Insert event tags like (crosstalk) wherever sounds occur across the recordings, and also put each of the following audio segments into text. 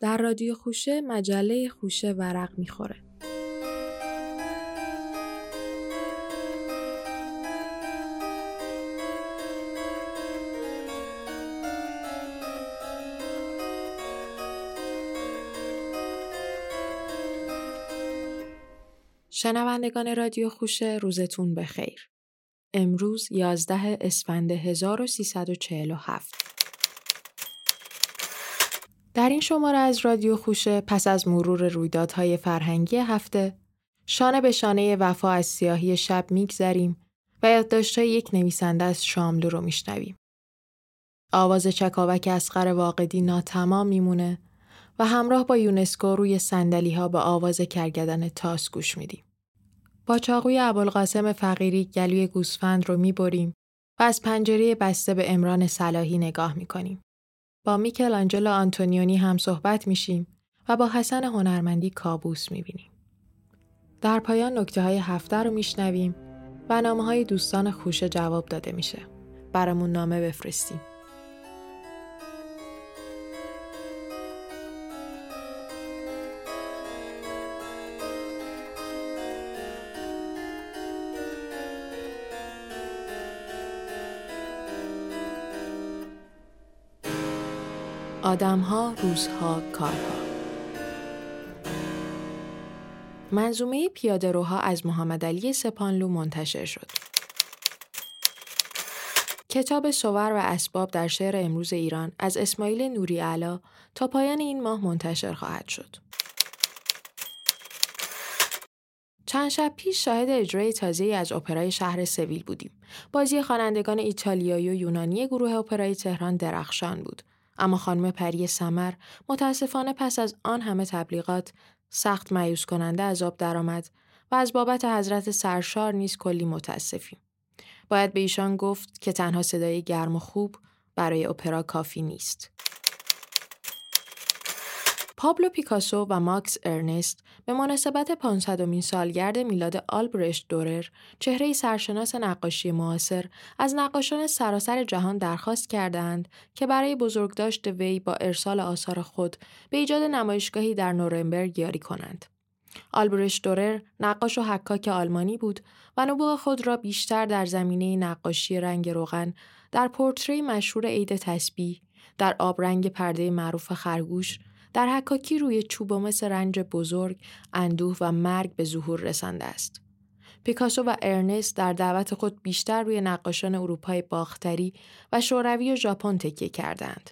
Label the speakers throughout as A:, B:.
A: در رادیو خوشه مجله خوشه ورق می‌خوره. شنوندگان رادیو خوشه روزتون بخیر. امروز 11 اسفند 1347 در این شماره از رادیو خوشه پس از مرور رویدادهای فرهنگی هفته شانه به شانه وفا از سیاهی شب میگذریم و یادداشتهای یک نویسنده از شاملو رو میشنویم. آواز چکاوک اسقر واقعی ناتمام میمونه و همراه با یونسکو روی سندلی ها به آواز کرگدن تاس گوش میدیم. با چاقوی ابوالقاسم فقیری گلوی گوسفند رو می‌بریم و از پنجره بسته به امران صلاحی نگاه می‌کنیم. با میکل آنجلو آنتونیونی هم صحبت میشیم و با حسن هنرمندی کابوس می‌بینیم. در پایان نکته های هفته رو میشنویم و نامه های دوستان خوشه جواب داده میشه. برامون نامه بفرستیم. آدمها، روزها، کارها منظومه پیاده روها از محمد علی سپانلو منتشر شد. کتاب سوور و اسباب در شعر امروز ایران از اسماعیل نوری علا تا پایان این ماه منتشر خواهد شد. چند شب پیش شاهد اجرای تازه از اپرای شهر سویل بودیم. بازی خوانندگان ایتالیایی و یونانی گروه اپرای تهران درخشان بود اما خانم پری سمر متاسفانه پس از آن همه تبلیغات سخت مایوس کننده از آب درآمد و از بابت حضرت سرشار نیز کلی متاسفیم. باید به ایشان گفت که تنها صدای گرم و خوب برای اپرا کافی نیست. پابلو پیکاسو و ماکس ارنست به مناسبت 500 سالگرد میلاد آلبرشت دورر چهره سرشناس نقاشی معاصر از نقاشان سراسر جهان درخواست کردند که برای بزرگداشت وی با ارسال آثار خود به ایجاد نمایشگاهی در نورنبرگ یاری کنند. آلبرشت دورر نقاش و حکاک آلمانی بود و نبوغ خود را بیشتر در زمینه نقاشی رنگ روغن در پورتری مشهور عید تسبیح در آبرنگ پرده معروف خرگوش در حکاکی روی چوب مثل رنج بزرگ، اندوه و مرگ به ظهور رسانده است. پیکاسو و ارنست در دعوت خود بیشتر روی نقاشان اروپای باختری و شوروی و ژاپن تکیه کردند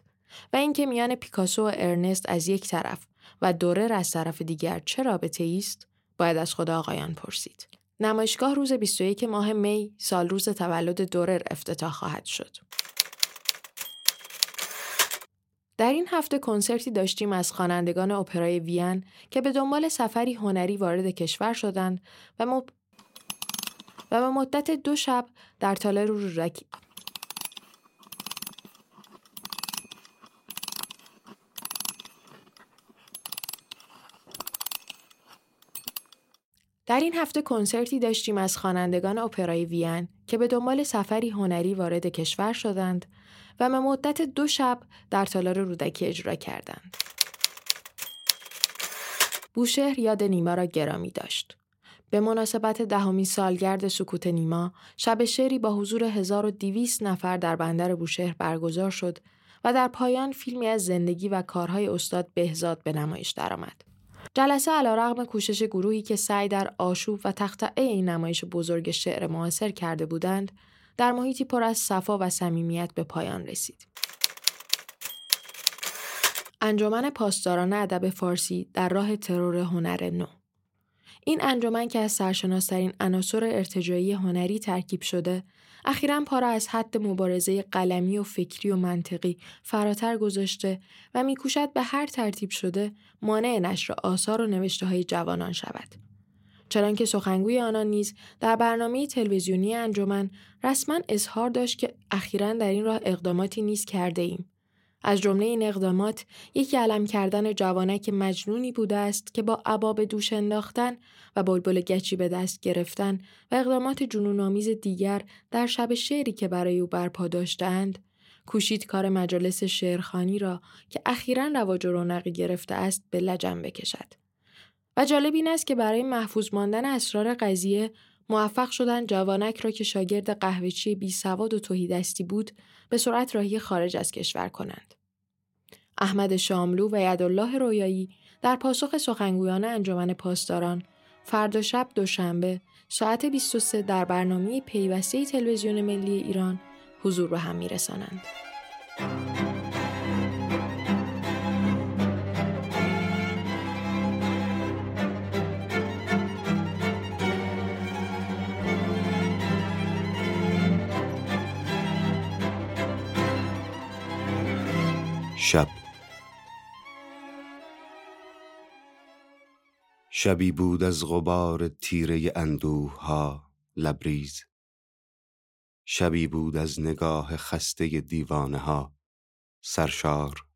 A: و اینکه میان پیکاسو و ارنست از یک طرف و دورر از طرف دیگر چه رابطه است باید از خدا آقایان پرسید نمایشگاه روز 21 ماه می سال روز تولد دورر افتتاح خواهد شد در این هفته کنسرتی داشتیم از خوانندگان اپرای وین که به دنبال سفری هنری وارد کشور شدند و, و به مدت دو شب در تالار رکی در این هفته کنسرتی داشتیم از خوانندگان اپرای وین که به دنبال سفری هنری وارد کشور شدند و به مدت دو شب در تالار رودکی اجرا کردند. بوشهر یاد نیما را گرامی داشت. به مناسبت دهمین سالگرد سکوت نیما، شب شعری با حضور 1200 نفر در بندر بوشهر برگزار شد و در پایان فیلمی از زندگی و کارهای استاد بهزاد به نمایش درآمد. جلسه علیرغم کوشش گروهی که سعی در آشوب و تختعه این نمایش بزرگ شعر معاصر کرده بودند، در محیطی پر از صفا و صمیمیت به پایان رسید. انجمن پاسداران ادب فارسی در راه ترور هنر نو این انجمن که از سرشناسترین عناصر ارتجایی هنری ترکیب شده اخیرا پارا از حد مبارزه قلمی و فکری و منطقی فراتر گذاشته و میکوشد به هر ترتیب شده مانع نشر آثار و نوشته های جوانان شود چنانکه سخنگوی آنان نیز در برنامه تلویزیونی انجمن رسما اظهار داشت که اخیرا در این راه اقداماتی نیز کرده ایم. از جمله این اقدامات یکی علم کردن جوانک مجنونی بوده است که با عباب دوش انداختن و بلبل گچی به دست گرفتن و اقدامات جنونآمیز دیگر در شب شعری که برای او برپا داشتند کوشید کار مجالس شعرخانی را که اخیرا رواج و رونقی گرفته است به لجن بکشد. و جالب این است که برای محفوظ ماندن اسرار قضیه موفق شدن جوانک را که شاگرد قهوهچی بی سواد و دستی بود به سرعت راهی خارج از کشور کنند. احمد شاملو و یدالله رویایی در پاسخ سخنگویان انجمن پاسداران فردا شب دوشنبه ساعت 23 در برنامه پیوسته تلویزیون ملی ایران حضور به هم میرسانند.
B: شب. شبی بود از غبار تیره اندوه ها لبریز. شبی بود از نگاه خسته دیوانه ها سرشار.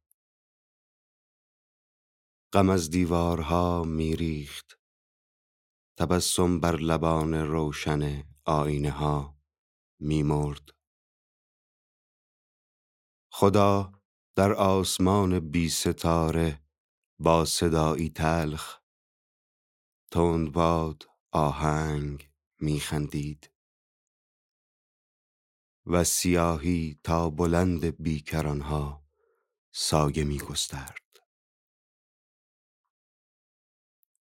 B: غم از دیوارها میریخت. تبسم بر لبان روشن آینه ها میمرد. خدا در آسمان بی ستاره با صدایی تلخ. تند باد آهنگ میخندید و سیاهی تا بلند بیکرانها سایه میگسترد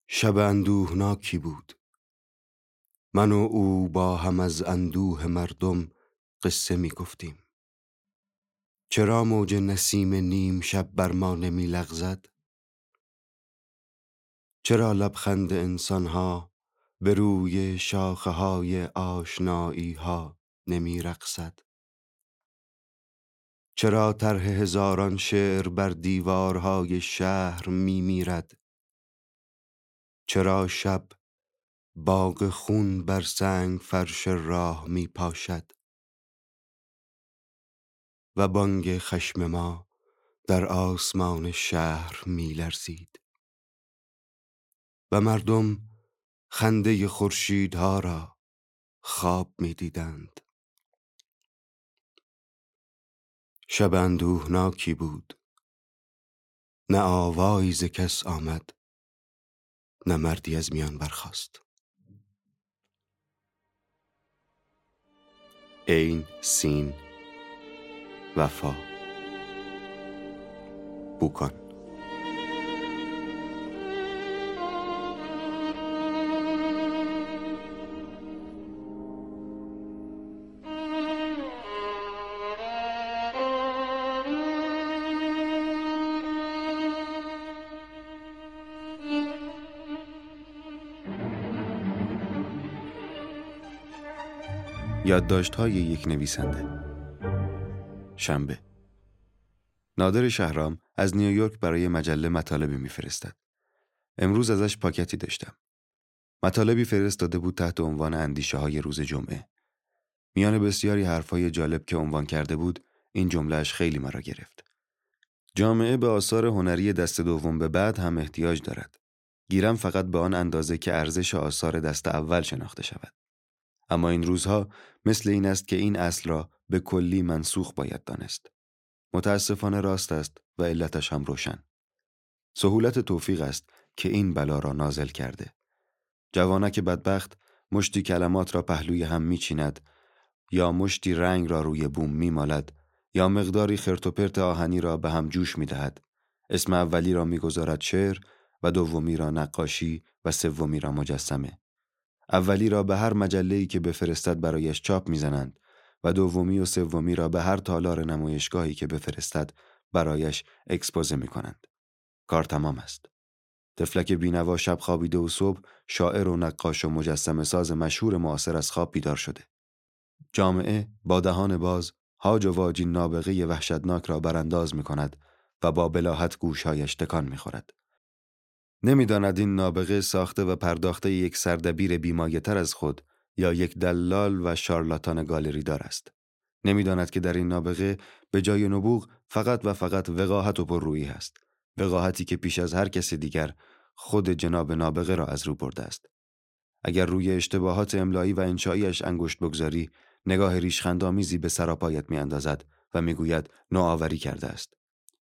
B: شب اندوهناکی بود. من و او با هم از اندوه مردم قصه می‌گفتیم چرا موج نسیم نیم شب بر ما نمی لغزد؟ چرا لبخند انسانها به روی شاخه های آشنایی ها نمی رقصد؟ چرا طرح هزاران شعر بر دیوارهای شهر می میرد؟ چرا شب باغ خون بر سنگ فرش راه می پاشد؟ و بانگ خشم ما در آسمان شهر می لرزید و مردم خنده خورشیدها را خواب می دیدند. شب اندوهناکی بود. نه آوایی ز کس آمد نه مردی از میان برخاست. عین سین وفا. بوکان. یادداشت های یک نویسنده. شنبه نادر شهرام از نیویورک برای مجله مطالبی میفرستد. امروز ازش پاکتی داشتم. مطالبی فرستاده بود تحت عنوان اندیشه های روز جمعه. میان بسیاری حرفهای جالب که عنوان کرده بود، این جملهش خیلی مرا گرفت. جامعه به آثار هنری دست دوم به بعد هم احتیاج دارد. گیرم فقط به آن اندازه که ارزش آثار دست اول شناخته شود. اما این روزها مثل این است که این اصل را به کلی منسوخ باید دانست. متاسفانه راست است و علتش هم روشن. سهولت توفیق است که این بلا را نازل کرده. جوانک بدبخت مشتی کلمات را پهلوی هم میچیند یا مشتی رنگ را روی بوم میمالد یا مقداری خرتوپرت آهنی را به هم جوش می‌دهد اسم اولی را می‌گذارد شعر و دومی را نقاشی و سومی را مجسمه اولی را به هر مجله‌ای که بفرستد برایش چاپ می‌زنند و دومی و سومی را به هر تالار نمایشگاهی که بفرستد برایش اکسپوزه می کنند. کار تمام است. تفلک بینوا شب خوابیده و صبح شاعر و نقاش و مجسم ساز مشهور معاصر از خواب بیدار شده. جامعه با دهان باز هاج و واجین نابغه وحشتناک را برانداز می کند و با بلاحت گوشهایش تکان می خورد. نمی‌داند این نابغه ساخته و پرداخته یک سردبیر بیمایتر از خود یا یک دلال و شارلاتان گالری دار است. نمی‌داند که در این نابغه به جای نبوغ فقط و فقط وقاحت و پررویی است. وقاحتی که پیش از هر کس دیگر خود جناب نابغه را از رو برده است. اگر روی اشتباهات املایی و انشاییش انگشت بگذاری، نگاه ریشخندآمیزی به سراپایت می اندازد و می‌گوید نوآوری کرده است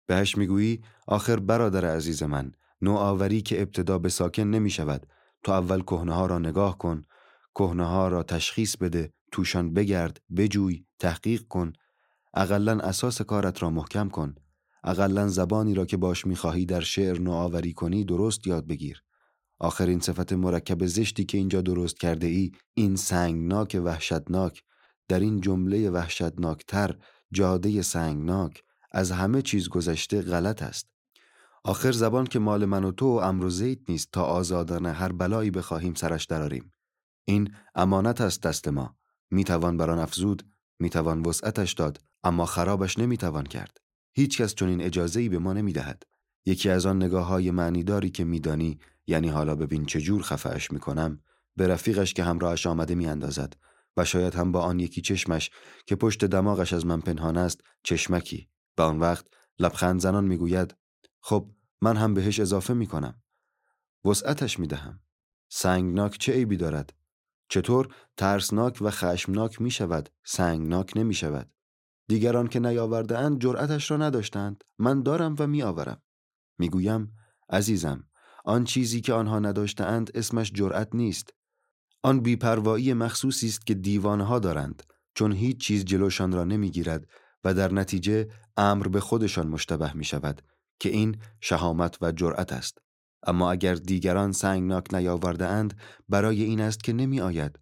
B: بهش می‌گویی آخر برادر عزیز من نوآوری که ابتدا به ساکن نمی شود. تو اول کهنه ها را نگاه کن. کهنه ها را تشخیص بده. توشان بگرد. بجوی. تحقیق کن. اقلا اساس کارت را محکم کن. اقلا زبانی را که باش می‌خواهی در شعر نوآوری کنی درست یاد بگیر. آخرین صفت مرکب زشتی که اینجا درست کرده ای این سنگناک وحشتناک. در این جمله وحشتناکتر جاده سنگناک. از همه چیز گذشته غلط است. آخر زبان که مال من و تو و امر و زید نیست تا آزادانه هر بلایی بخواهیم سرش دراریم این امانت است دست ما. می‌توان بر آن افزود می‌توان وسعتش داد اما خرابش نمی‌توان کرد. هیچکس چنین اجازه ای به ما نمی‌دهد یکی از آن نگاه های معنیداری که میدانی یعنی حالا ببین چجور خفهش می‌کنم به رفیقش که همراهش آمده میاندازد و شاید هم با آن یکی چشمش که پشت دماغش از من پنهان است چشمکی. به آن وقت لبخند زنان می‌گوید خب من هم بهش اضافه می‌کنم. وسعتش می‌دهم. سنگناک چه عیبی دارد؟ چطور ترسناک و خشمناک می شود سنگناک نمی شود دیگران که نیاورده اند جرأتش را نداشتند. من دارم و می آورم می‌گویم عزیزم آن چیزی که آنها نداشتهاند اسمش جرأت نیست. آن بیپروایی مخصوصی است که دیوانها دارند چون هیچ چیز جلوشان را نمی‌گیرد و در نتیجه امر به خودشان مشتبه می شود که این شهامت و جرأت است. اما اگر دیگران سنگناک نیاورده اند برای این است که نمی آید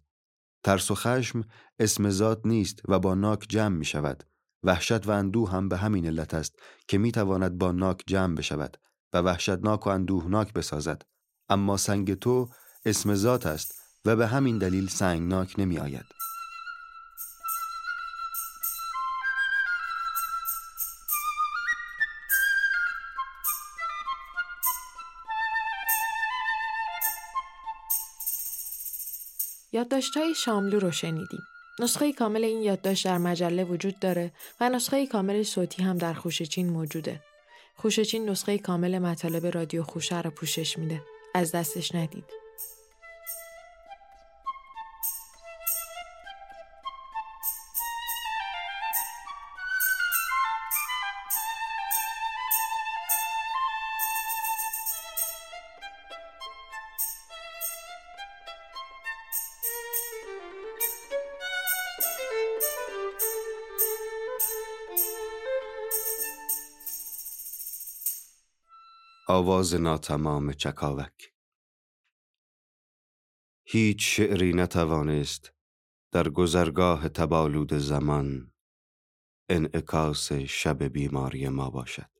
B: ترس و خشم اسم ذات نیست و با ناک جمع می شود وحشت و اندوه هم به همین علت است که می تواند با ناک جمع بشود و وحشتناک و اندوهناک بسازد. اما سنگ تو اسم ذات است و به همین دلیل سنگناک نمی آید.
A: یادداشت‌های شاملو رو شنیدیم. نسخه کامل این یادداشت در مجله وجود داره و نسخه کامل صوتی هم در خوشچین موجوده. خوشچین نسخه کامل مطالب رادیو خوشه رو پوشش میده. از دستش ندید.
B: آواز ناتمام چکاوک. هیچ شعری نتوانست در گذرگاه تبالود زمان انعکاس شب بیماری ما باشد.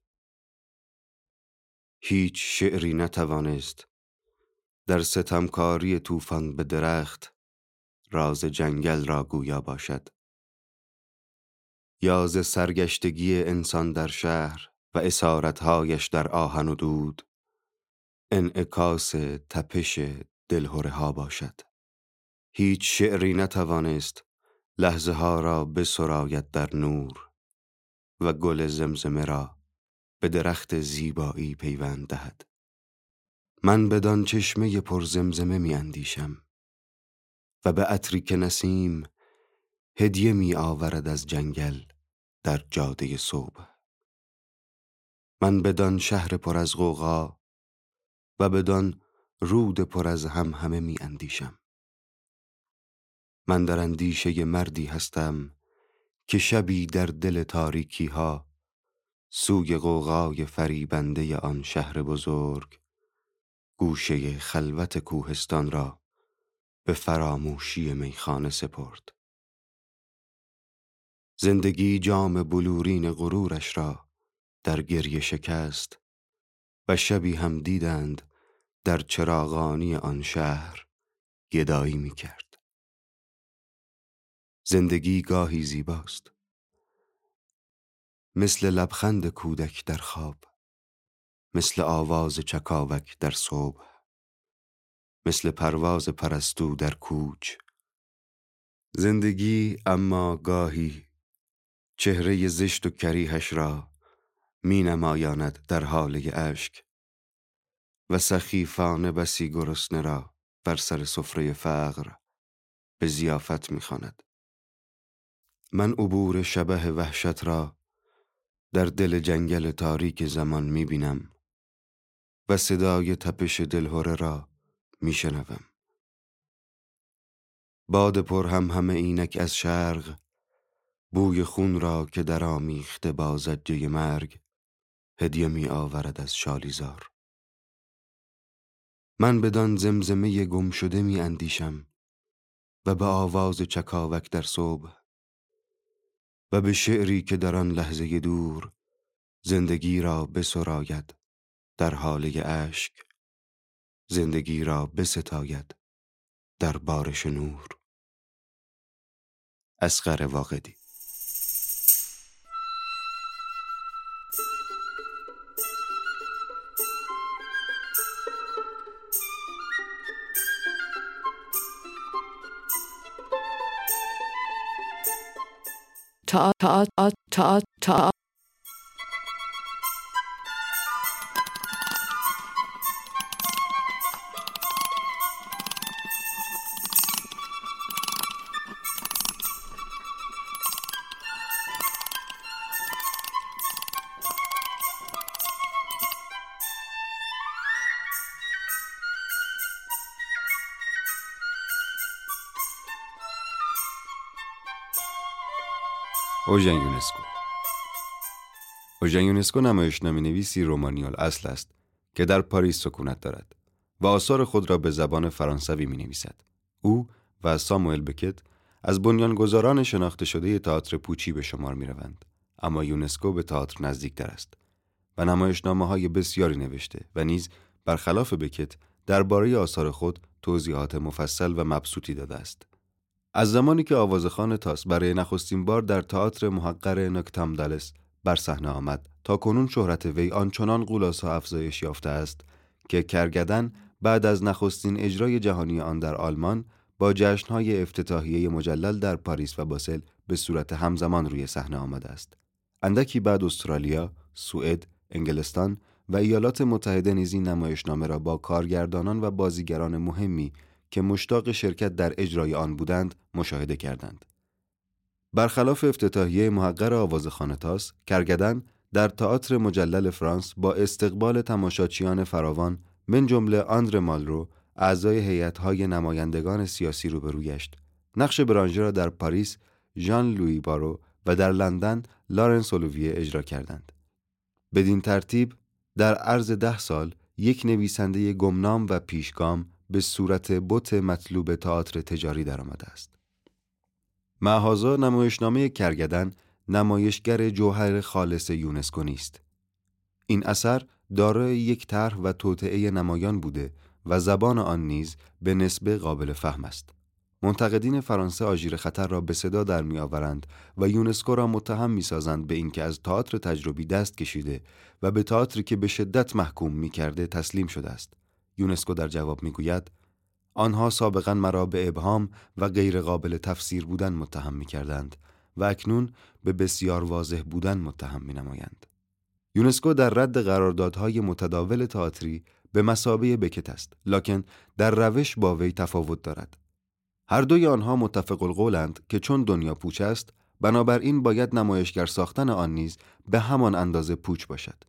B: هیچ شعری نتوانست در ستمکاری طوفان به درخت راز جنگل را گویا باشد. یا ز سرگشتگی انسان در شهر و اسارتهایش در آهن و دود. انعکاس تپش دلهوره ها باشد. هیچ شعری نتوانست لحظه ها را بسراید در نور و گل زمزمه را به درخت زیبایی پیوند دهد. من بدان چشمه پر زمزمه می اندیشم و به عطری که نسیم هدیه می آورد از جنگل در جاده صبح. من بدان شهر پر از غوغا و بدان رود پر از هم همه می اندیشم. من در اندیشه مردی هستم که شبی در دل تاریکی ها سوی غوغای فریبنده آن شهر بزرگ گوشه خلوت کوهستان را به فراموشی میخانه سپرد. زندگی جام بلورین غرورش را در گریه شکست و شبی هم دیدند در چراغانی آن شهر گدایی می کرد. زندگی گاهی زیباست مثل لبخند کودک در خواب مثل آواز چکاوک در صبح مثل پرواز پرستو در کوچ زندگی اما گاهی چهره زشت و کریهش را می نمایاند در حاله اشک و سخیفانه بسی گرسنه را بر سر سفره فقر به زیافت می خاند. من عبور شبه وحشت را در دل جنگل تاریک زمان می بینم و صدای تپش دلهوره را می شنوم. باد پر هم همه اینک از شرق بوی خون را که در آمیخته با زجه مرگ هدیه می آورد از شالیزار. من بدان زمزمه گم شده می اندیشم و به آواز چکاوک در صبح و به شعری که در آن لحظه دور زندگی را بسراید در حاله اشک زندگی را بستاید در بارش نور. اسقر واقدی
A: تا تا تا تا تا
B: اوژن یونسکو اوژن یونسکو نمایشنامه نویسی رومانیال اصل است که در پاریس سکونت دارد و آثار خود را به زبان فرانسوی می نویسد. او و ساموئل بکت از بنیانگذاران شناخته شده تئاتر پوچی به شمار می روند. اما یونسکو به تئاتر نزدیکتر است و نمایشنامه های بسیاری نوشته و نیز برخلاف بکت درباره آثار خود توضیحات مفصل و مبسوطی داده است. از زمانی که آوازخان تاس برای نخستین بار در تئاتر محقر نکتام دالس بر صحنه آمد تا کنون شهرت وی آنچنان قولاسا افزایش یافته است که کرگدن بعد از نخستین اجرای جهانی آن در آلمان با جشنهای افتتاحیه مجلل در پاریس و باسل به صورت همزمان روی صحنه آمده است. اندکی بعد استرالیا، سوئد، انگلستان و ایالات متحده نیز این نمایشنامه را با کارگردانان و بازیگران مهمی که مشتاق شرکت در اجرای آن بودند مشاهده کردند. برخلاف افتتاحیه محقر آوازخانه تاس، کرگدن در تئاتر مجلل فرانس با استقبال تماشاچیان فراوان من جمله آندر مالرو اعضای هیئت‌های نمایندگان سیاسی روبرو گشت. نقش برانژه را در پاریس ژان لویی بارو و در لندن لارنس اولویه اجرا کردند. بدین ترتیب در عرض ده سال یک نویسنده گمنام و پیشگام به صورت بوت مطلوب تئاتر تجاری درآمده است. معهازا نمایشنامه کرگدن نمایشگر جوهر خالص یونسکو نیست. این اثر دارای یک طرح و توطعه نمایان بوده و زبان آن نیز به نسبه قابل فهم است. منتقدین فرانسه آژیر خطر را به صدا در میآورند و یونسکو را متهم می‌سازند به اینکه از تئاتر تجربی دست کشیده و به تئاتری که به شدت محکوم می‌کرده تسلیم شده است. یونسکو در جواب می‌گوید آنها سابقا مرا به ابهام و غیر قابل تفسیر بودن متهم می کردند و اکنون به بسیار واضح بودن متهم می نمایند. یونسکو در رد قراردادهای متداول تئاتری به مسابه بکت است لکن در روش با وی تفاوت دارد هر دوی آنها متفق القولند که چون دنیا پوچ است بنابراین باید نمایشگر ساختن آن نیز به همان اندازه پوچ باشد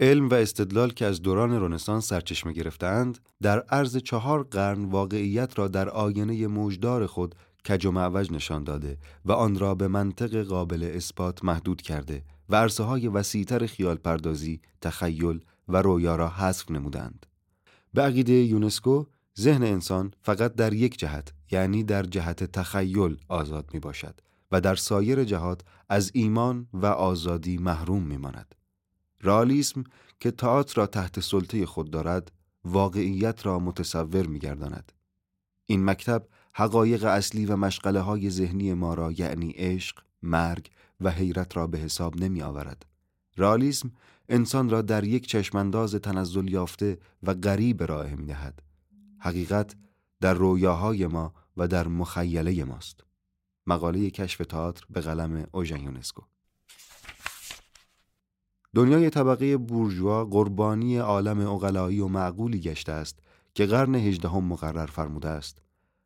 B: علم و استدلال که از دوران رنسانس سرچشمه گرفتند در عرض چهار قرن واقعیت را در آینه موجدار خود کج و معوج نشان داده و آن را به منطق قابل اثبات محدود کرده و عرصه های وسیعتر خیال پردازی، تخیل و رویا را حذف نمودند. به عقیده یونسکو ذهن انسان فقط در یک جهت یعنی در جهت تخیل آزاد می باشد و در سایر جهات از ایمان و آزادی محروم می ماند. رالیسم که تئاتر را تحت سلطه خود دارد واقعیت را متصور می گرداند. این مکتب حقایق اصلی و مشغله های ذهنی ما را یعنی عشق، مرگ و حیرت را به حساب نمی آورد. رالیسم انسان را در یک چشمانداز تنزل یافته و غریب راه می دهد. حقیقت در رویاهای ما و در مخیله ماست. مقاله کشف تئاتر به قلم اوژن یونسکو دنیای طبقه بورژوا قربانی عالم اقلایی و معقولی گشته است که قرن هجدهم مقرر فرموده است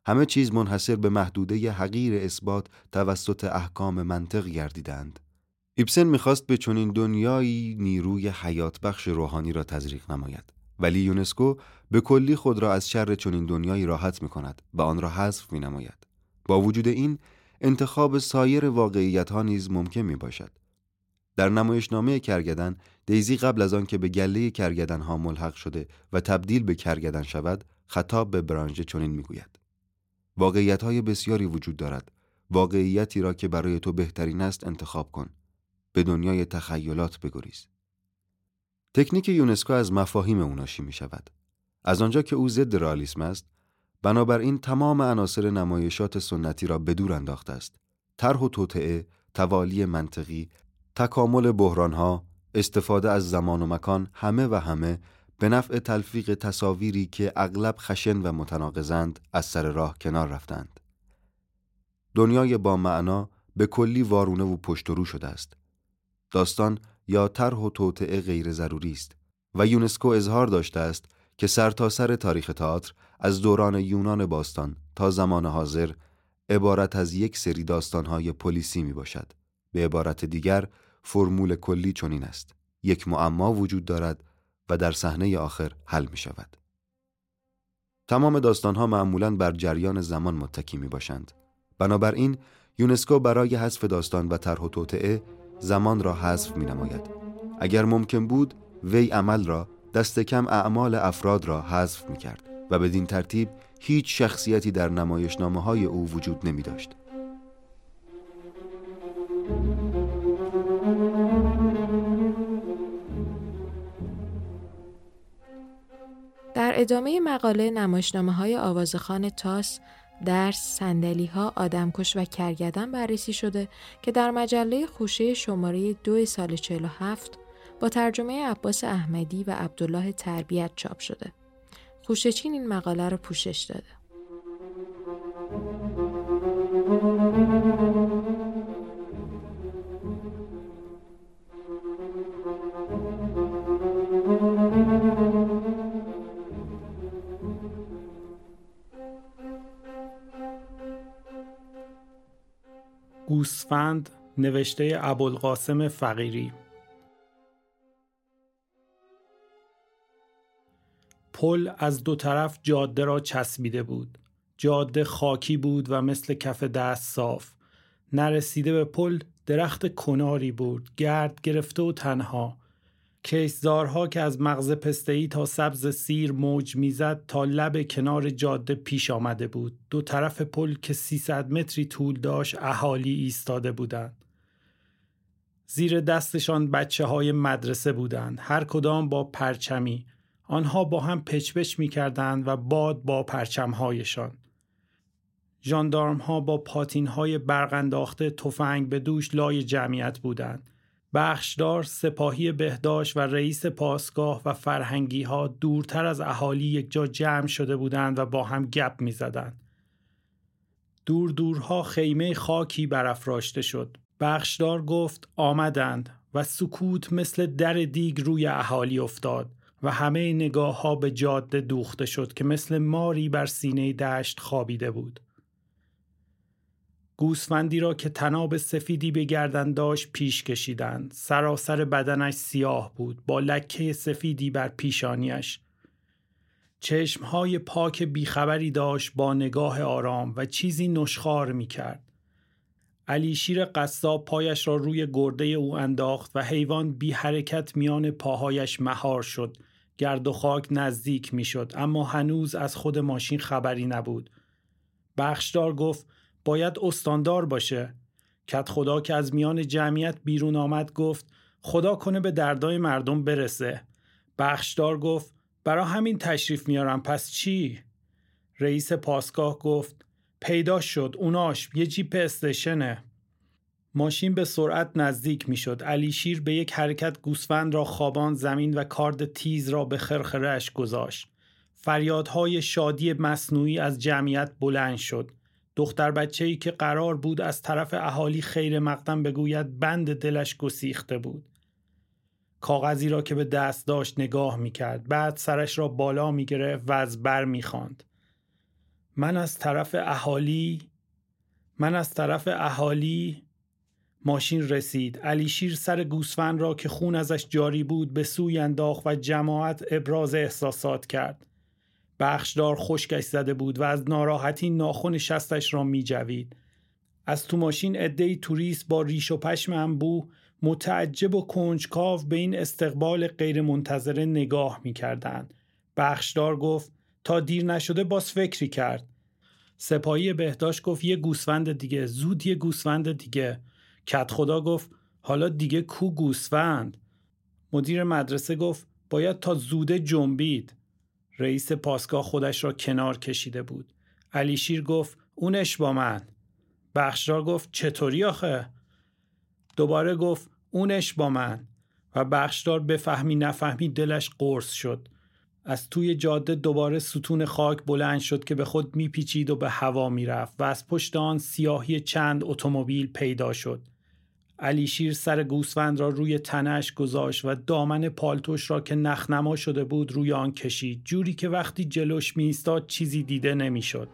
B: همه چیز منحصر به محدوده حقیر اثبات توسط احکام منطق گردیدند. ایبسن می‌خواست به چنین دنیایی نیروی حیات بخش روحانی را تزریق نماید. ولی یونسکو به کلی خود را از شر چنین دنیایی راحت می کند و آن را حذف می نماید. با وجود این انتخاب سایر واقعیت ها نیز ممکن می باشد. در نمایشنامه کرگدن دیزی قبل از آن که به گله کرگدن ها ملحق شده و تبدیل به کرگدن شود خطاب به برانژه چنین می‌گوید. واقعیت های بسیاری وجود دارد. واقعیتی را که برای تو بهترین است انتخاب کن. به دنیای تخیلات بگریز. تکنیک یونسکو از مفاهیم او ناشی می شود از آنجا که او ضد رالیسم است بنابراین تمام عناصر نمایشات سنتی را به دور انداخته است. طرح و توطعه توالی منطقی تکامل بحرانها استفاده از زمان و مکان همه و همه به نفع تلفیق تصاویری که اغلب خشن و متناقضند از سر راه کنار رفتند. دنیای با معنا به کلی وارونه و پشت رو شده است. داستان یا طرح و توطعه غیر ضروری است و یونسکو اظهار داشته است که سرتاسر سر تاریخ تئاتر از دوران یونان باستان تا زمان حاضر عبارت از یک سری داستانهای پلیسی می باشد. به عبارت دیگر فرمول کلی چنین است. یک معما وجود دارد و در صحنه آخر حل می شود. تمام داستانها معمولا بر جریان زمان متکی می باشند. بنابراین یونسکو برای حذف داستان و طرح و توطعه زمان را حذف می نماید. اگر ممکن بود وی عمل را دست کم اعمال افراد را حذف می کرد و بدین ترتیب هیچ شخصیتی در نمایشنامه های او وجود نمی داشت.
A: ادامه مقاله نمایشنامه های آوازخان تاس درس، سندلی ها، آدمکش و کرگدن بررسی شده که در مجله خوشه شماره دو سال 47 با ترجمه عباس احمدی و عبدالله تربیت چاپ شده. خوشه چین این مقاله را پوشش داده.
C: گوسفند نوشته ابوالقاسم فقیری. پل از دو طرف جاده را چسبیده بود. جاده خاکی بود و مثل کف دست صاف. نرسیده به پل درخت کناری بود. گرد گرفته و تنها. کیسزارها که از مغز پستهی تا سبز سیر موج می‌زد تا لب کنار جاده پیش آمده بود. دو طرف پل که 300 متری طول داشت اهالی ایستاده بودند. زیر دستشان بچه های مدرسه بودند. هر کدام با پرچمی. آنها با هم پچپچ می کردند و باد با پرچمهایشان. ژاندارم ها با پاتین های برقنداخته تفنگ به دوش لای جمعیت بودند. بخشدار سپاهی بهداشت و رئیس پاسگاه و فرهنگی ها دورتر از اهالی یک جا جمع شده بودند و با هم گپ می زدند. دور دورها خیمه خاکی برافراشته شد. بخشدار گفت آمدند و سکوت مثل در دیگ روی اهالی افتاد و همه نگاه ها به جاده دوخته شد که مثل ماری بر سینه دشت خوابیده بود. گوسفندی را که تناب سفیدی به گردن داشت پیش کشیدند سراسر بدنش سیاه بود با لکه سفیدی بر پیشانیش چشمهای پاک بیخبری داشت با نگاه آرام و چیزی نشخار. علی شیر قصاب پایش را روی گرده او انداخت و حیوان بی حرکت میان پاهایش مهار شد. گرد و خاک نزدیک می شد اما هنوز از خود ماشین خبری نبود. بخشدار گفت باید استاندار باشه کت خدا که از میان جمعیت بیرون آمد گفت خدا کنه به دردای مردم برسه بخشدار گفت برا همین تشریف میارم پس چی؟ رئیس پاسگاه گفت پیدا شد اوناش یه جیپ استشنه ماشین به سرعت نزدیک می‌شد. علی شیر به یک حرکت گوسفند را خوابان زمین و کارد تیز را به خرخرهش گذاشت. فریادهای شادی مصنوعی از جمعیت بلند شد. دختر بچه ای که قرار بود از طرف اهالی خیر مقدم بگوید بند دلش گسیخته بود. کاغذی را که به دست داشت نگاه می کرد. بعد سرش را بالا می گرفت و از بر می خاند. من از طرف اهالی من از طرف اهالی ماشین رسید علیشیر سر گوسفند را که خون ازش جاری بود به سوی انداخت و جماعت ابراز احساسات کرد بخشدار خشکش زده بود و از ناراحتی ناخن شستش را می جوید. از تو ماشین عدهای توریست با ریش و پشم انبو متعجب و کنجکاو به این استقبال غیرمنتظره نگاه می کردن. بخشدار گفت تا دیر نشده باز فکری کرد. سپاهی بهداشت گفت یه گوسفند دیگه زود یه گوسفند دیگه کت خدا گفت حالا دیگه کو گوسفند مدیر مدرسه گفت باید تا زوده جنبید رئیس پاسگاه خودش را کنار کشیده بود. علیشیر گفت اونش با من. بخشدار گفت چطوری آخه؟ دوباره گفت اونش با من. و بخشدار بفهمی نفهمی دلش قرص شد. از توی جاده دوباره ستون خاک بلند شد که به خود میپیچید و به هوا می‌رفت و از پشت آن سیاهی چند اتومبیل پیدا شد. علیشیر سر گوسفند را روی تنش گذاشت و دامن پالتوش را که نخنما شده بود روی آن کشید جوری که وقتی جلوش میستاد چیزی دیده نمی‌شد.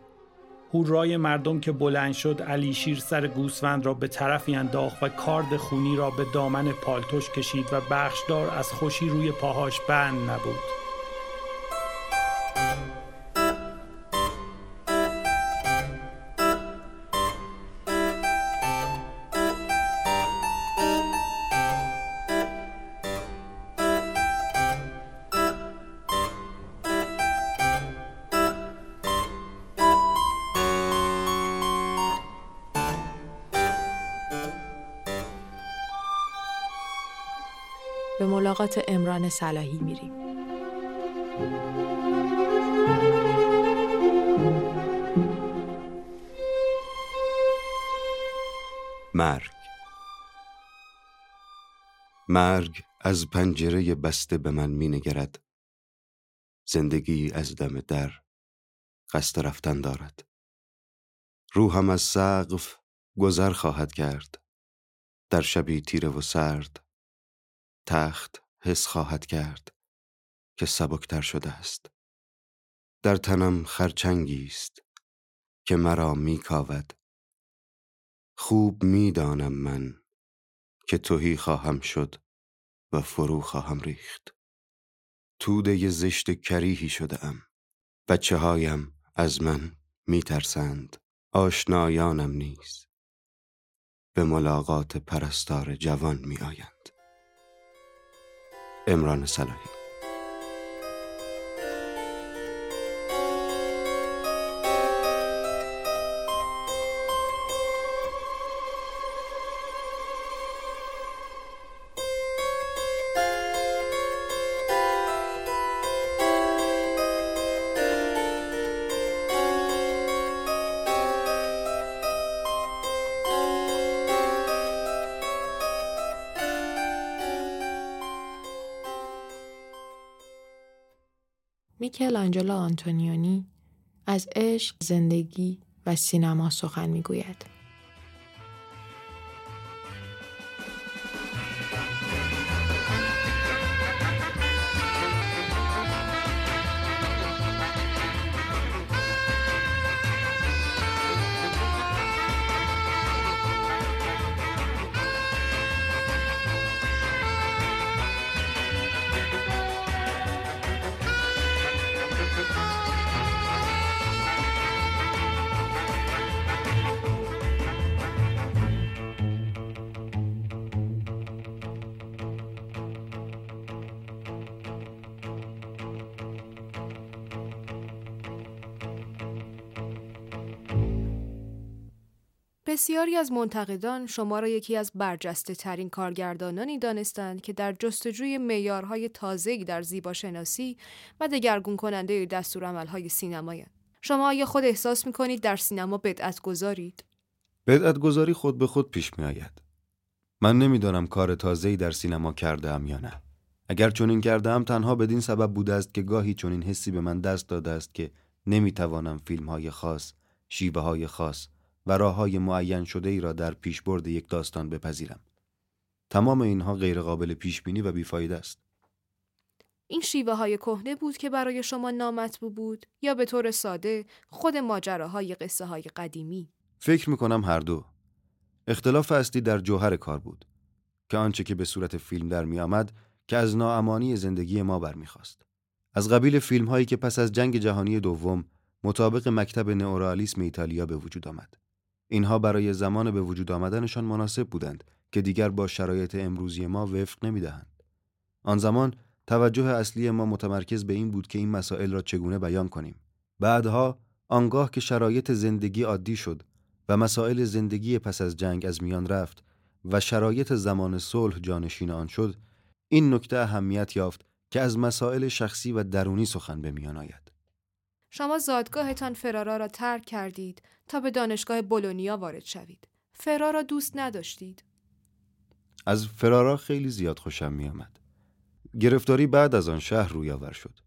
C: هورای مردم که بلند شد علیشیر سر گوسفند را به طرفی انداخت و کارد خونی را به دامن پالتوش کشید و بخشدار از خوشی روی پاهاش بند نبود.
A: ملاقات امران صلاحی میریم.
B: مرگ مرگ از پنجره بسته به من می نگرد. زندگی از دم در قصد رفتن دارد. روحم از سقف گذر خواهد کرد. در شبی تیره و سرد تخت حس خواهد کرد که سبکتر شده است. در تنم خرچنگی است که مرا میکاود. خوب می‌دانم من که توهی خواهم شد و فرو خواهم ریخت. توده زشت کریهی شده ام بچه هایم از من میترسند. آشنایانم نیز به ملاقات پرستار جوان می آیند. امران صلاحی.
A: میکل آنجلو آنتونیونی از عشق، زندگی و سینما سخن می‌گوید.
D: بسیاری از منتقدان شما را یکی از برجسته ترین کارگردانانی دانستند که در جستجوی معیارهای تازه‌ای در زیباشناسی و دگرگون کننده دستورالعمل‌های سینمایی. شما آیا خود احساس می کنید در سینما بدعت گذارید؟
B: بدعت گذاری خود به خود پیش می آید. من نمی‌دانم کار تازه‌ای در سینما کرده ام یا نه. اگر چنین کرده ام تنها بدین سبب بوده است که گاهی چنین حسی به من دست داده است که نمی‌توانم فیلم های خاص، شیبه های خاص و راه های معین شده ای را در پیشبرد یک داستان بپذیرم. تمام اینها غیرقابل پیش بینی و بیفایده است.
D: این شیوه های کهنه بود که برای شما نامطبوع بود یا به طور ساده خود ماجراهای قصه های قدیمی
B: فکر می‌کنم هر دو اختلاف اصلی در جوهر کار بود که آنچه که به صورت فیلم در می آمد که از ناامانی زندگی ما برمیخواست از قبیل فیلم هایی که پس از جنگ جهانی دوم مطابق مکتب نئورالیسم ایتالیا به وجود آمد اینها برای زمان به وجود آمدنشان مناسب بودند که دیگر با شرایط امروزی ما وفق نمی‌دهند. آن زمان توجه اصلی ما متمرکز به این بود که این مسائل را چگونه بیان کنیم. بعدها آنگاه که شرایط زندگی عادی شد و مسائل زندگی پس از جنگ از میان رفت و شرایط زمان صلح جانشین آن شد این نکته اهمیت یافت که از مسائل شخصی و درونی سخن به میان آید.
D: شما زادگاهتان فرارا را ترک کردید تا به دانشگاه بولونیا وارد شوید فرارا دوست نداشتید
B: از فرارا خیلی زیاد خوشم می آمد. گرفتاری بعد از آن شهر روی آور شد.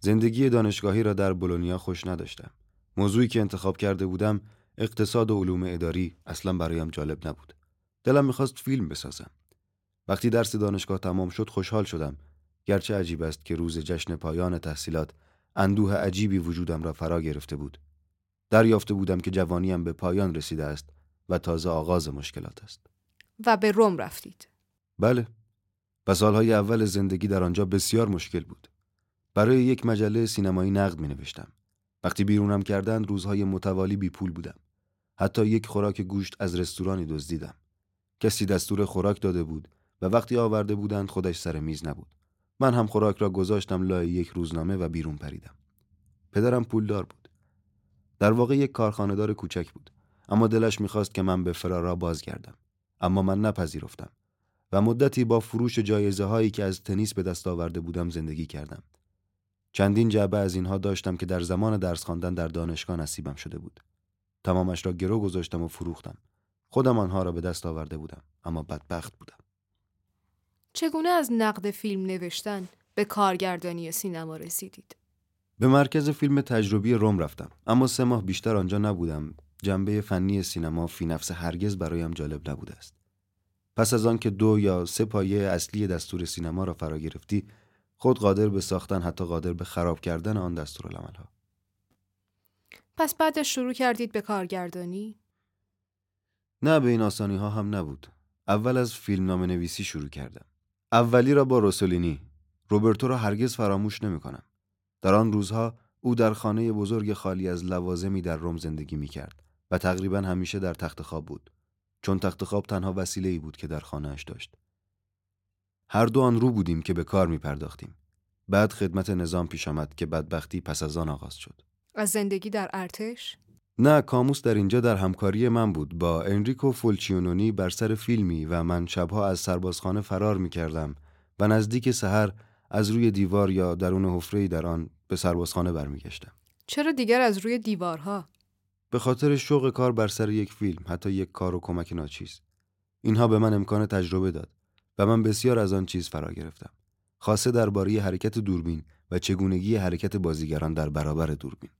B: زندگی دانشگاهی را در بولونیا خوش نداشتم. موضوعی که انتخاب کرده بودم اقتصاد و علوم اداری اصلا برایم جالب نبود. دلم می‌خواست فیلم بسازم. وقتی درس دانشگاه تمام شد خوشحال شدم. گرچه عجیب است که روز جشن پایان تحصیلات اندوه عجیبی وجودم را فرا گرفته بود. دریافته بودم که جوانیم به پایان رسیده است و تازه آغاز مشکلات است.
D: و به روم رفتید.
B: بله. و سالهای اول زندگی در آنجا بسیار مشکل بود. برای یک مجله سینمایی نقد می نوشتم. وقتی بیرونم کردند روزهای متوالی بی پول بودم. حتی یک خوراک گوشت از رستورانی دزدیدم. کسی دستور خوراک داده بود و وقتی آورده بودند خودش سر میز نبود. من هم خوراک را گذاشتم لای یک روزنامه و بیرون پریدم. پدرم پولدار بود. در واقع یک کارخانهدار کوچک بود. اما دلش می‌خواست که من به فرارا بازگردم. اما من نپذیرفتم و مدتی با فروش جایزه هایی که از تنیس به دست آورده بودم زندگی کردم. چندین جعبه از اینها داشتم که در زمان درس خواندن در دانشگاه نصیبم شده بود. تمامش را گرو گذاشتم و فروختم. خودم آنها را به دست آورده بودم اما بدبخت بودم.
D: چگونه از نقد فیلم نوشتن به کارگردانی سینما رسیدید؟
B: به مرکز فیلم تجربی روم رفتم اما سه ماه بیشتر آنجا نبودم. جنبه فنی سینما فی نفس هرگز برایم جالب نبوده است. پس از آن که دو یا سه پایه اصلی دستور سینما را فرا گرفتی خود قادر به ساختن حتی قادر به خراب کردن آن دستور ها
D: پس بعدش شروع کردید به کارگردانی؟
B: نه به این آسانی ها هم نبود. اول از فیلم نام نویسی شروع کردم. اولی را با روسولینی. روبرتو را هرگز فراموش نمی کنم. در آن روزها او در خانه بزرگ خالی از لوازمی در روم زندگی می کرد و تقریبا همیشه در تخت خواب بود. چون تخت خواب تنها وسیله ای بود که در خانهاش داشت. هر دو آن رو بودیم که به کار می پرداختیم بعد خدمت نظام پیش آمد که بدبختی پس از آن آغاز شد.
D: از زندگی در ارتش؟
B: نه کاموس در اینجا در همکاری من بود با انریکو فولچیونونی بر سر فیلمی و من شبها از سربازخانه فرار می کردم و نزدیک سحر از روی دیوار یا درون حفره در آن به سربازخانه برمیگشتم.
D: چرا دیگر از روی دیوارها؟
B: به خاطر شوق کار بر سر یک فیلم حتی یک کار و کمک ناچیز اینها به من امکان تجربه داد و من بسیار از آن چیز فرا گرفتم خاصه درباره حرکت دوربین و چگونگی حرکت بازیگران در برابر دوربین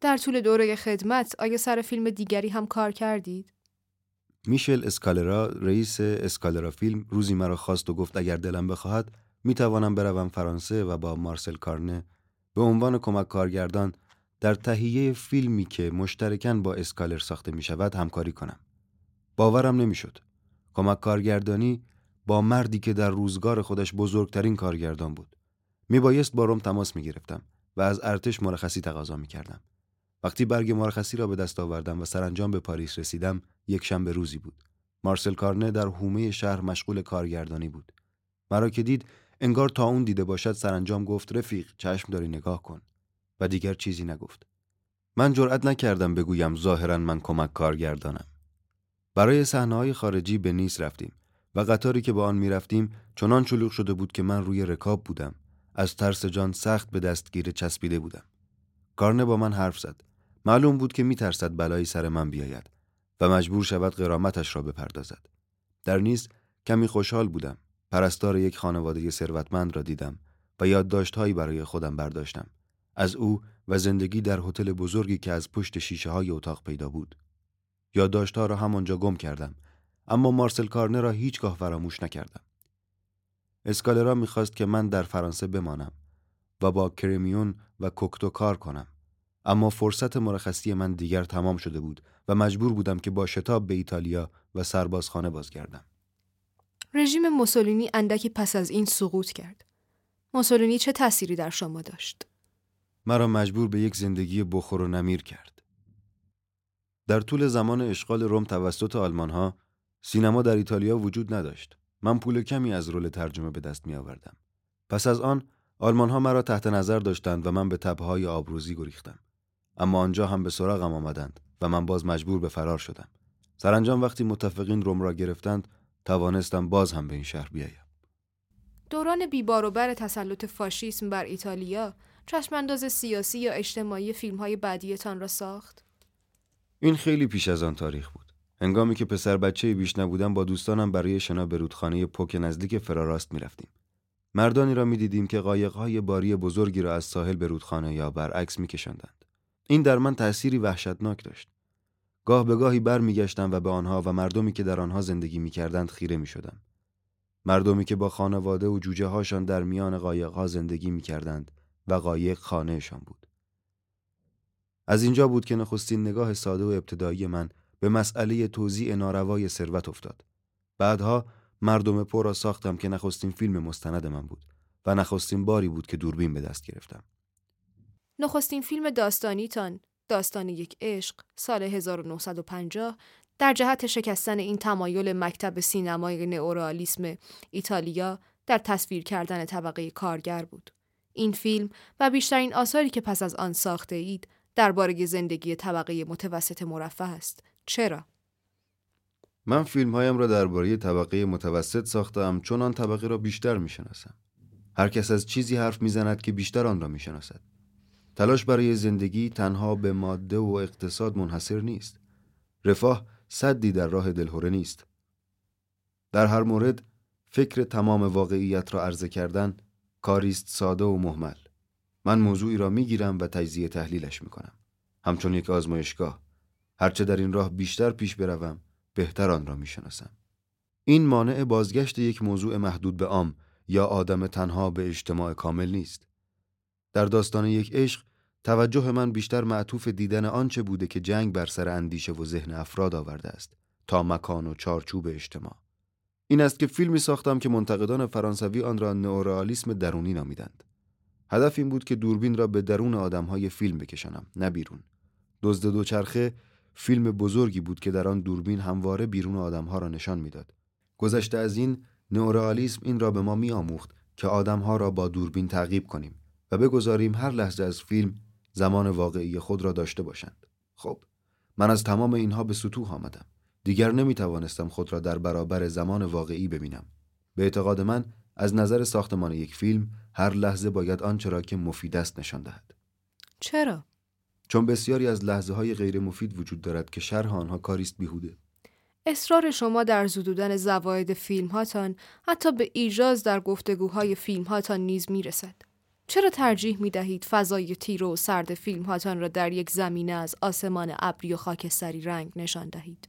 D: در طول دوره خدمت آیا سر فیلم دیگری هم کار کردید
B: میشل اسکالرا رئیس اسکالرا فیلم روزی مرا خواست و گفت اگر دلم بخواهد می توانم بروم فرانسه و با مارسل کارنه به عنوان کمک کارگردان در تهیه فیلمی که مشترکاً با اسکالر ساخته می شود همکاری کنم. باورم نمی‌شد. کمک کارگردانی با مردی که در روزگار خودش بزرگترین کارگردان بود. می بایست با روم تماس می گرفتم و از ارتش مرخصی تقاضا می کردم. وقتی برگ مرخصی را به دست آوردم و سرانجام به پاریس رسیدم یک شنبه روزی بود. مارسل کارنه در حومه شهر مشغول کارگردانی بود. مرا که دید انگار تا اون دیده باشد سرانجام گفت رفیق چشم داری نگاه کن. و دیگر چیزی نگفت. من جرأت نکردم بگویم ظاهرا من کمک کارگردانم. برای های خارجی به نیس رفتیم و قطاری که با آن می‌رفتیم چنان شلوغ شده بود که من روی رکاب بودم. از ترس جان سخت به دستگیر چسبیده بودم. کارنه با من حرف زد. معلوم بود که میترسد بلایی سر من بیاید و مجبور شود قرامتش را بپردازد. در نیز کمی خوشحال بودم. پرستار یک خانواده ثروتمند را دیدم و یادداشتهایی برای خودم برداشتم. از او و زندگی در هتل بزرگی که از پشت شیشه های اتاق پیدا بود. یادداشتها را همانجا گم کردم اما مارسل کارنه را هیچگاه فراموش نکردم. اسکالرا می‌خواست که من در فرانسه بمانم و با کرمیون و کوکتو کار کنم. اما فرصت مرخصی من دیگر تمام شده بود و مجبور بودم که با شتاب به ایتالیا و سربازخانه بازگردم.
D: رژیم موسولینی اندکی پس از این سقوط کرد. موسولینی چه تأثیری در شما داشت؟
B: مرا مجبور به یک زندگی بخور و نمیر کرد. در طول زمان اشغال روم توسط آلمان سینما در ایتالیا وجود نداشت. من پول کمی از رول ترجمه به دست می آوردم. پس از آن آلمان ها مرا تحت نظر داشتند و من به تپه آبروزی گریختم. اما آنجا هم به سراغم آمدند و من باز مجبور به فرار شدم. سرانجام وقتی متفقین روم را گرفتند توانستم باز هم به این شهر بیایم.
D: دوران بیباروبر تسلط فاشیسم بر ایتالیا چشمانداز سیاسی یا اجتماعی فیلم های بعدیتان را ساخت؟
B: این خیلی پیش از آن تاریخ بود. هنگامی که پسر بچه بیش نبودم با دوستانم برای شنا به رودخانه پوک نزدیک فراراست می‌رفتیم. مردانی را می‌دیدیم که قایقهای باری بزرگی را از ساحل به رودخانه یا برعکس میکشاندند. این در من تأثیری وحشتناک داشت. گاه به گاهی برمیگشتم و به آنها و مردمی که در آنها زندگی می‌کردند خیره می‌شدم. مردمی که با خانواده و جوجه هاشان در میان قایقها زندگی می‌کردند و قایق خانهشان بود. از اینجا بود که نخستین نگاه ساده و ابتدایی من به مسئله توزیع ناروای ثروت افتاد. بعدها مردم پر را ساختم که نخستین فیلم مستند من بود و نخستین باری بود که دوربین به دست گرفتم.
D: نخستین فیلم داستانیتان داستان یک عشق سال 1950 در جهت شکستن این تمایل مکتب سینمای نئورالیسم ایتالیا در تصویر کردن طبقه کارگر بود. این فیلم و بیشترین آثاری که پس از آن ساخته اید درباره زندگی طبقه متوسط مرفه است. چرا؟
B: من فیلم هایم را درباره طبقه متوسط ساختم چون آن طبقه را بیشتر می‌شناسم. هر کس از چیزی حرف می‌زند که بیشتر آن را می‌شناسد. تلاش برای زندگی تنها به ماده و اقتصاد منحصر نیست. رفاه صدی در راه دلهوره نیست. در هر مورد فکر تمام واقعیت را عرضه کردن کاریست ساده و محمل. من موضوعی را می‌گیرم و تجزیه تحلیلش می‌کنم. همچون یک آزمایشگاه. هرچه در این راه بیشتر پیش بروم بهتر آن را می‌شناسم. این مانع بازگشت یک موضوع محدود به عام یا آدم تنها به اجتماع کامل نیست. در داستان یک عشق توجه من بیشتر معطوف دیدن آنچه بوده که جنگ بر سر اندیشه و ذهن افراد آورده است تا مکان و چارچوب اجتماع. این است که فیلمی ساختم که منتقدان فرانسوی آن را نئورئالیسم درونی نامیدند. هدف این بود که دوربین را به درون آدمهای فیلم بکشانم نه بیرون. دزد دوچرخه فیلم بزرگی بود که در آن دوربین همواره بیرون آدمها را نشان می‌داد. گذشته از این نئورئالیسم این را به ما میآموخت که آدمها را با دوربین تعقیب کنیم و بگذاریم هر لحظه از فیلم زمان واقعی خود را داشته باشند. خب من از تمام اینها به سطوح آمدم. دیگر نمی توانستم خود را در برابر زمان واقعی ببینم. به اعتقاد من از نظر ساختمان یک فیلم هر لحظه باید آنچه را که مفید است نشان دهد.
D: چرا؟
B: چون بسیاری از لحظه های غیر مفید وجود دارد که شرح آنها کاریست بیهوده.
D: اصرار شما در زدودن زواید فیلم هاتان حتی به ایجاز در گفتگوهای فیلم هاتان نیز می رسد. چرا ترجیح می دهید فضای تیره و سرد فیلم هاتان را در یک زمینه از آسمان ابری و خاکستری رنگ نشان دهید؟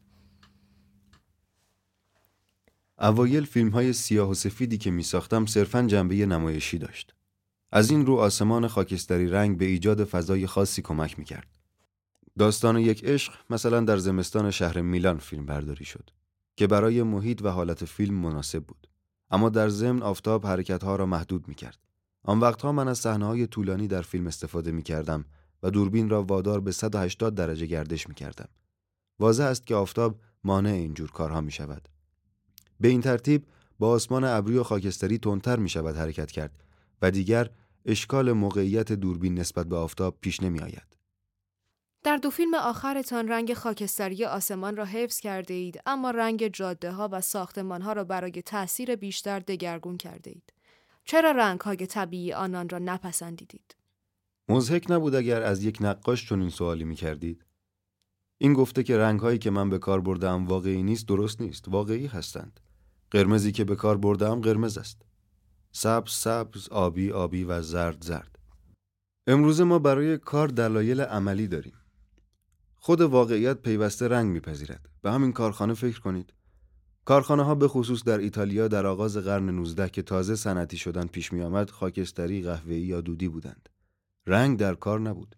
B: اوایل فیلم های سیاه و سفیدی که می ساختم صرفا جنبه نمایشی داشت. از این رو آسمان خاکستری رنگ به ایجاد فضای خاصی کمک می کرد. داستان یک عشق مثلا در زمستان شهر میلان فیلم برداری شد که برای محیط و حالت فیلم مناسب بود. اما در ضمن آفتاب حرکتها را محدود می کرد. آن وقتها من از صحنه های طولانی در فیلم استفاده می کردم و دوربین را وادار به 180 درجه گردش می کردم. واضح است که آفتاب مانع اینجور کارها می شود. به این ترتیب با آسمان ابری و خاکستری تندتر می شود حرکت کرد و دیگر اشکال موقعیت دوربین نسبت به آفتاب پیش نمی آید.
D: در دو فیلم آخرتان رنگ خاکستری آسمان را حفظ کرده اید اما رنگ جاده ها و ساختمان ها را برای تاثیر بیشتر دگرگون کرده اید. چرا رنگ های طبیعی آنان را نپسندیدید؟
B: مزهک نبود اگر از یک نقاش چنین سوالی می کردید. این گفته که رنگ هایی که من به کار بردم واقعی نیست درست نیست. واقعی هستند. قرمزی که به کار بردم قرمز است. سبز سبز آبی آبی و زرد زرد. امروز ما برای کار دلایل عملی داریم. خود واقعیت پیوسته رنگ میپذیرد. به همین کارخانه فکر کنید. کارخانه ها به خصوص در ایتالیا در آغاز قرن 19 که تازه صنعتی شدن پیش می آمد خاکستری، قهوه‌ای یا دودی بودند. رنگ در کار نبود.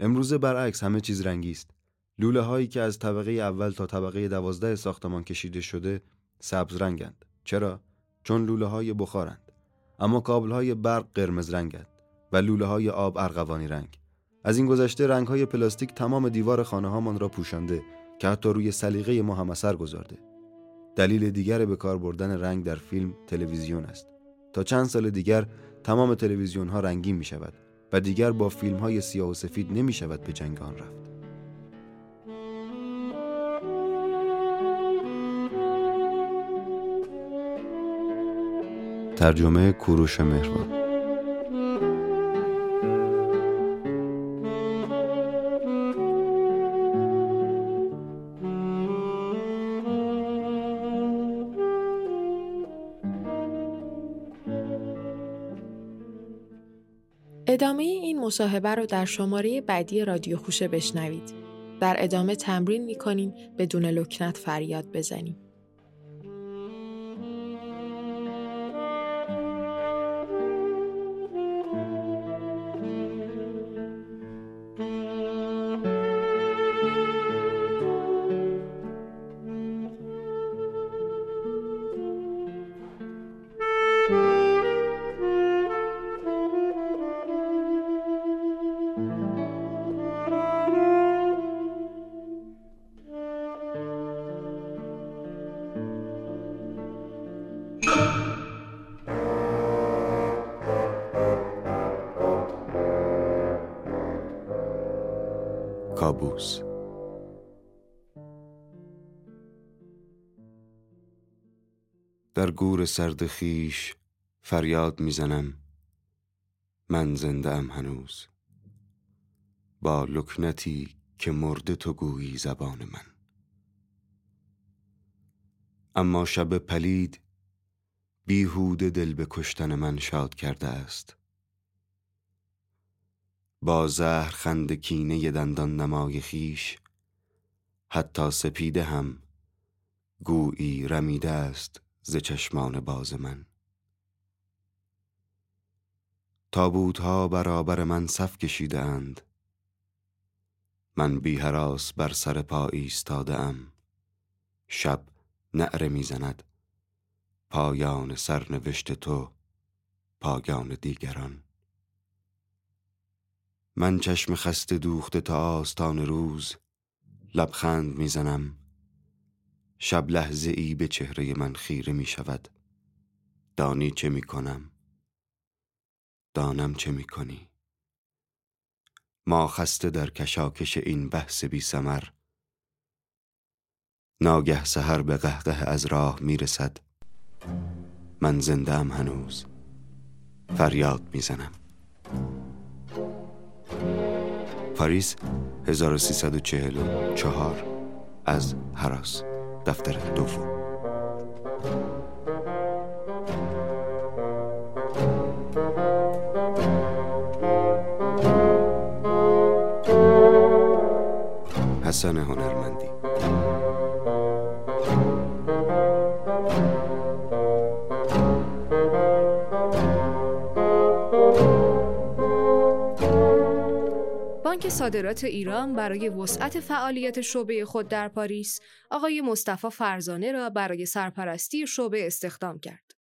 B: امروزه برعکس همه چیز رنگی است. لوله هایی که از طبقه اول تا طبقه دوازده ساختمان کشیده شده سبز رنگند. چرا؟ چون لوله های بخارند. اما کابل های برق قرمز رنگند و لوله های آب ارغوانی رنگ. از این گذشته رنگ های پلاستیک تمام دیوار خانه هامان را پوشانده که حتی روی سلیقه ما هم اثر گذارده. دلیل دیگر به کار بردن رنگ در فیلم تلویزیون است. تا چند سال دیگر تمام تلویزیون ها رنگین می شود و دیگر با فیلم های سیاه و سفید نمی شود به جنگ آن رفت. ترجمه کوروش مهربان
A: مصاحبه رو در شماره بعدی رادیو خوشه بشنوید. در ادامه تمرین می‌کنیم بدون لکنت فریاد بزنیم. کابوس در گور سرد خیش فریاد می‌زنم. من زنده ام هنوز. با لکنتی که مرده تو گویی زبان من. اما شب پلید بیهود دل به کشتن من شاد کرده است. با زهر خند کینه دندان نمای خیش حتی سپیده هم گویی رمیده است ز چشمان باز من. تابوت ها برابر من صف کشیده اند من بی حراس بر سر پا ایستاده ام. شب نعره می‌زند پایان سرنوشت تو پایان دیگران. من چشم خسته دوخته تا آستان روز لبخند می‌زنم. شب لحظه ای به چهره من خیره می شود دانی چه می کنم دانم چه می کنی ما خسته در کشاکش این بحث بی سمر ناگه سهر به قهقه از راه می رسد من زنده ام هنوز. فریاد می‌زنم. پاریس 1344 از هراس دفتر دوم. حسن هنرمندی
D: بانک صادرات ایران برای وسعت فعالیت شعبه خود در پاریس آقای مصطفی فرزانه را برای سرپرستی شعبه استخدام کرد.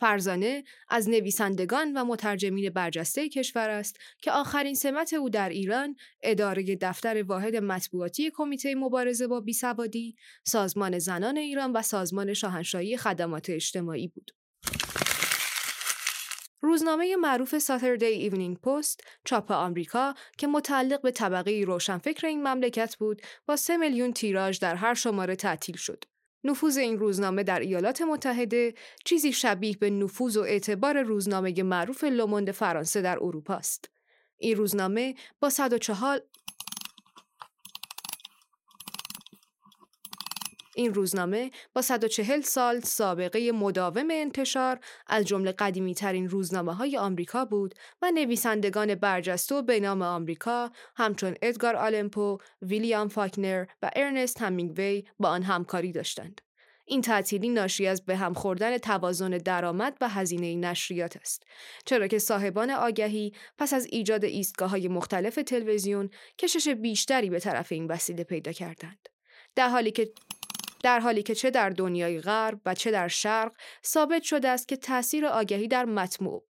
D: فرزانه از نویسندگان و مترجمین برجسته کشور است که آخرین سمت او در ایران اداره دفتر واحد مطبوعاتی کمیته مبارزه با بیسوادی، سازمان زنان ایران و سازمان شاهنشاهی خدمات اجتماعی بود. روزنامه معروف Saturday Evening Post چاپ آمریکا که متعلق به طبقه روشنفکر این مملکت بود با سه میلیون تیراژ در هر شماره تعطیل شد. نفوذ این روزنامه در ایالات متحده چیزی شبیه به نفوذ و اعتبار روزنامه معروف لوموند فرانسه در اروپا است. این روزنامه با 104 این روزنامه با 140 سال سابقه مداوم انتشار از جمله قدیمی ترین روزنامه های آمریکا بود و نویسندگان برجسته و به نام آمریکا همچون ادگار آلمپو، ویلیام فاکنر و ارنست همینگوی با آن همکاری داشتند. این تعطیلی ناشی از به هم خوردن توازن درآمد و هزینه نشریات است چرا که صاحبان آگهی پس از ایجاد ایستگاه های مختلف تلویزیون کشش بیشتری به طرف این وسیله پیدا کردند در حالی که در حالی که چه در دنیای غرب و چه در شرق ثابت شده است که تاثیر آگهی در مطموع.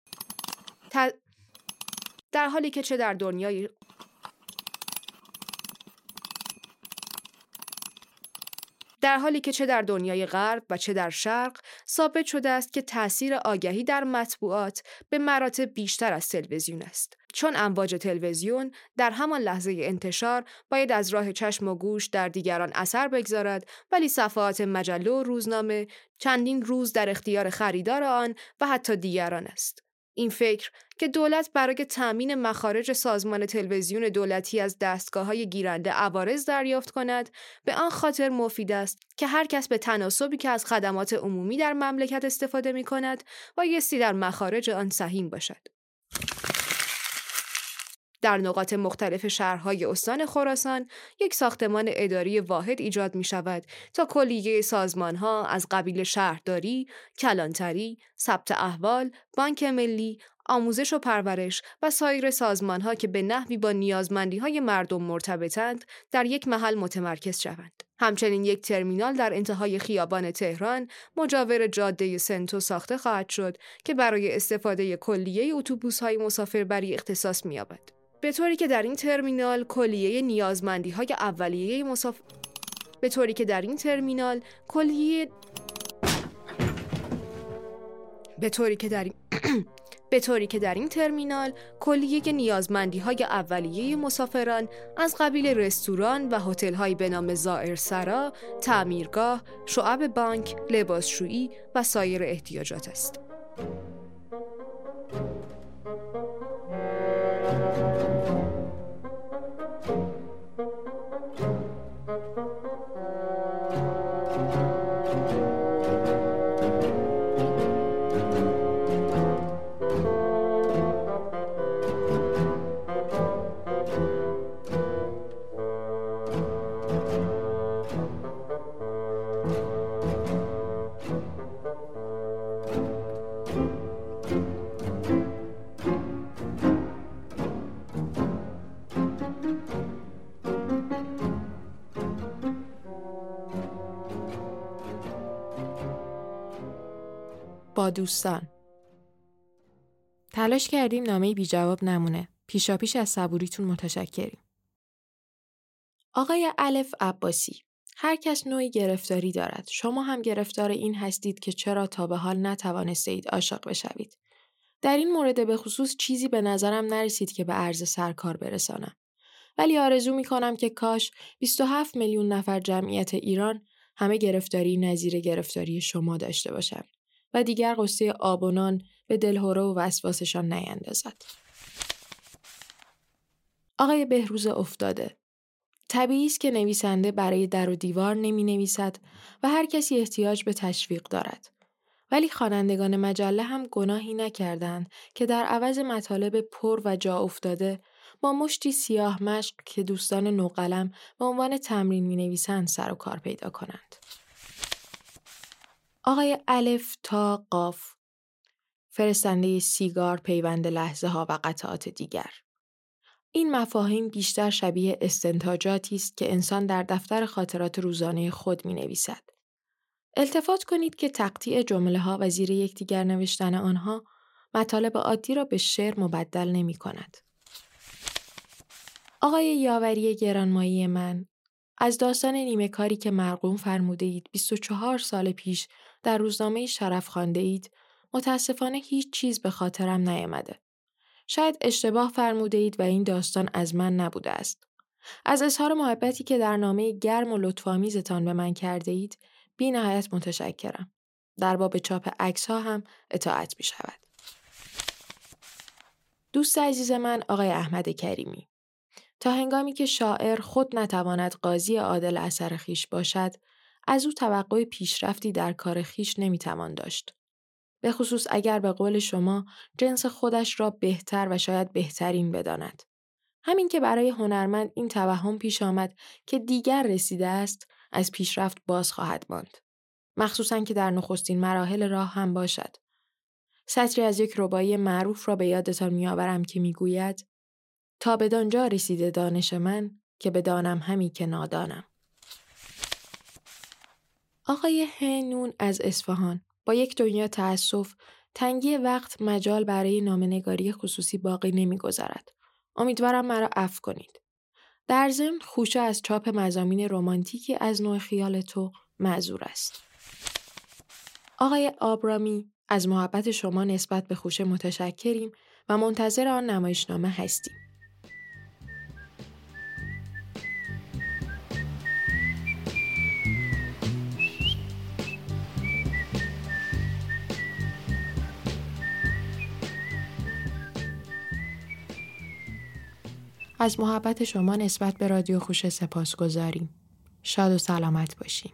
D: در حالی که چه در دنیای در حالی که چه در دنیای غرب و چه در شرق ثابت شده است که تاثیر آگهی در مطبوعات به مراتب بیشتر از تلویزیون است. چون امواج تلویزیون در همان لحظه انتشار باید از راه چشم و گوش در دیگران اثر بگذارد ولی صفحات مجله و روزنامه چندین روز در اختیار خریدار آن و حتی دیگران است این فکر که دولت برای تأمین مخارج سازمان تلویزیون دولتی از دستگاه های گیرنده عوارض دریافت کند به آن خاطر مفید است که هر کس به تناسبی که از خدمات عمومی در مملکت استفاده می کند بایستی در مخارج آن سهیم باشد. در نقاط مختلف شهرهای استان خراسان یک ساختمان اداری واحد ایجاد می شود تا کلیه سازمان ها از قبیل شهرداری، کلانتری، ثبت احوال، بانک ملی، آموزش و پرورش و سایر سازمان ها که به نحوی با نیازمندی های مردم مرتبطند در یک محل متمرکز شوند. همچنین یک ترمینال در انتهای خیابان تهران مجاور جاده سنتو ساخته خواهد شد که برای استفاده کلیه اتوبوس های مسافربری اختصاص می‌یابد. به طوری که در این ترمینال کلیه نیازمندی های اولیه مسافر به طوری که در این ترمینال کلیه به طوری که در این (clears throat) به طوری که در این ترمینال کلیه نیازمندی های اولیه مسافران از قبیل رستوران و هتل به نام زائر سرا، تعمیرگاه، شعب بانک، لباسشویی و سایر احتیاجات است.
A: دوستان تلاش کردیم نامه بی جواب نمونه. پیشا پیش از صبوریتون متشکریم. آقای الف عباسی هر کس نوعی گرفتاری دارد. شما هم گرفتار این هستید که چرا تا به حال نتوانسته اید عاشق بشوید. در این مورد به خصوص چیزی به نظرم نرسید که به عرض سرکار برسانم. ولی آرزو می کنم که کاش 27 میلیون نفر جمعیت ایران همه گرفتاری نظیر گرفتاری شما داشته باشند. و دیگر قصه آبونان به دلهوره و وسواسشان نیندازد. آقای بهروز افتاده طبیعی است که نویسنده برای در و دیوار نمی نویسد و هر کسی احتیاج به تشویق دارد. ولی خوانندگان مجله هم گناهی نکردند که در عوض مطالب پر و جا افتاده با مشتی سیاه مشق که دوستان نوقلم به عنوان تمرین می نویسند سر و کار پیدا کنند. آقای الف تا قاف فرستنده سیگار پیوند لحظه ها و قطعات دیگر این مفاهیم بیشتر شبیه استنتاجاتی است که انسان در دفتر خاطرات روزانه خود می نویسد. التفات کنید که تقطیع جمله ها و زیر یکدیگر نوشتن آنها مطالب عادی را به شعر مبدل نمی کند. آقای یاوری گرانمایی من از داستان نیمه کاری که مرقوم فرموده اید 24 سال پیش در روزنامه شرف خانده اید متاسفانه هیچ چیز به خاطرم نیامده. شاید اشتباه فرموده اید و این داستان از من نبوده است. از اظهار محبتی که در نامه گرم و لطفامیزتان به من کرده اید بی نهایت متشکرم. در باب چاپ عکس ها هم اطاعت می شود. دوست عزیز من آقای احمد کریمی تا هنگامی که شاعر خود نتواند قاضی عادل اثر خیش باشد از او توقع پیشرفتی در کار خیش نمی‌توان داشت. به خصوص اگر به قول شما جنس خودش را بهتر و شاید بهترین بداند. همین که برای هنرمند این توهم پیش آمد که دیگر رسیده است از پیشرفت باز خواهد ماند. مخصوصا که در نخستین مراحل راه هم باشد. سطری از یک ربایی معروف را به یادتان میآورم که می‌گوید تا به دانجا رسیده دانش من که بدانم همی که نادانم. آقای هنون از اصفهان با یک دنیا تأسف تنگی وقت مجال برای نامنگاری خصوصی باقی نمی‌گذارد. امیدوارم مرا عفو کنید. در ضمن خوشه از چاپ مزامین رمانتیکی از نوع خیال تو معذور است. آقای آبرامی از محبت شما نسبت به خوشه متشکریم و منتظر آن نمایشنامه هستیم. از محبت شما نسبت به رادیو خوش سپاس گذاریم. شاد و سلامت باشیم.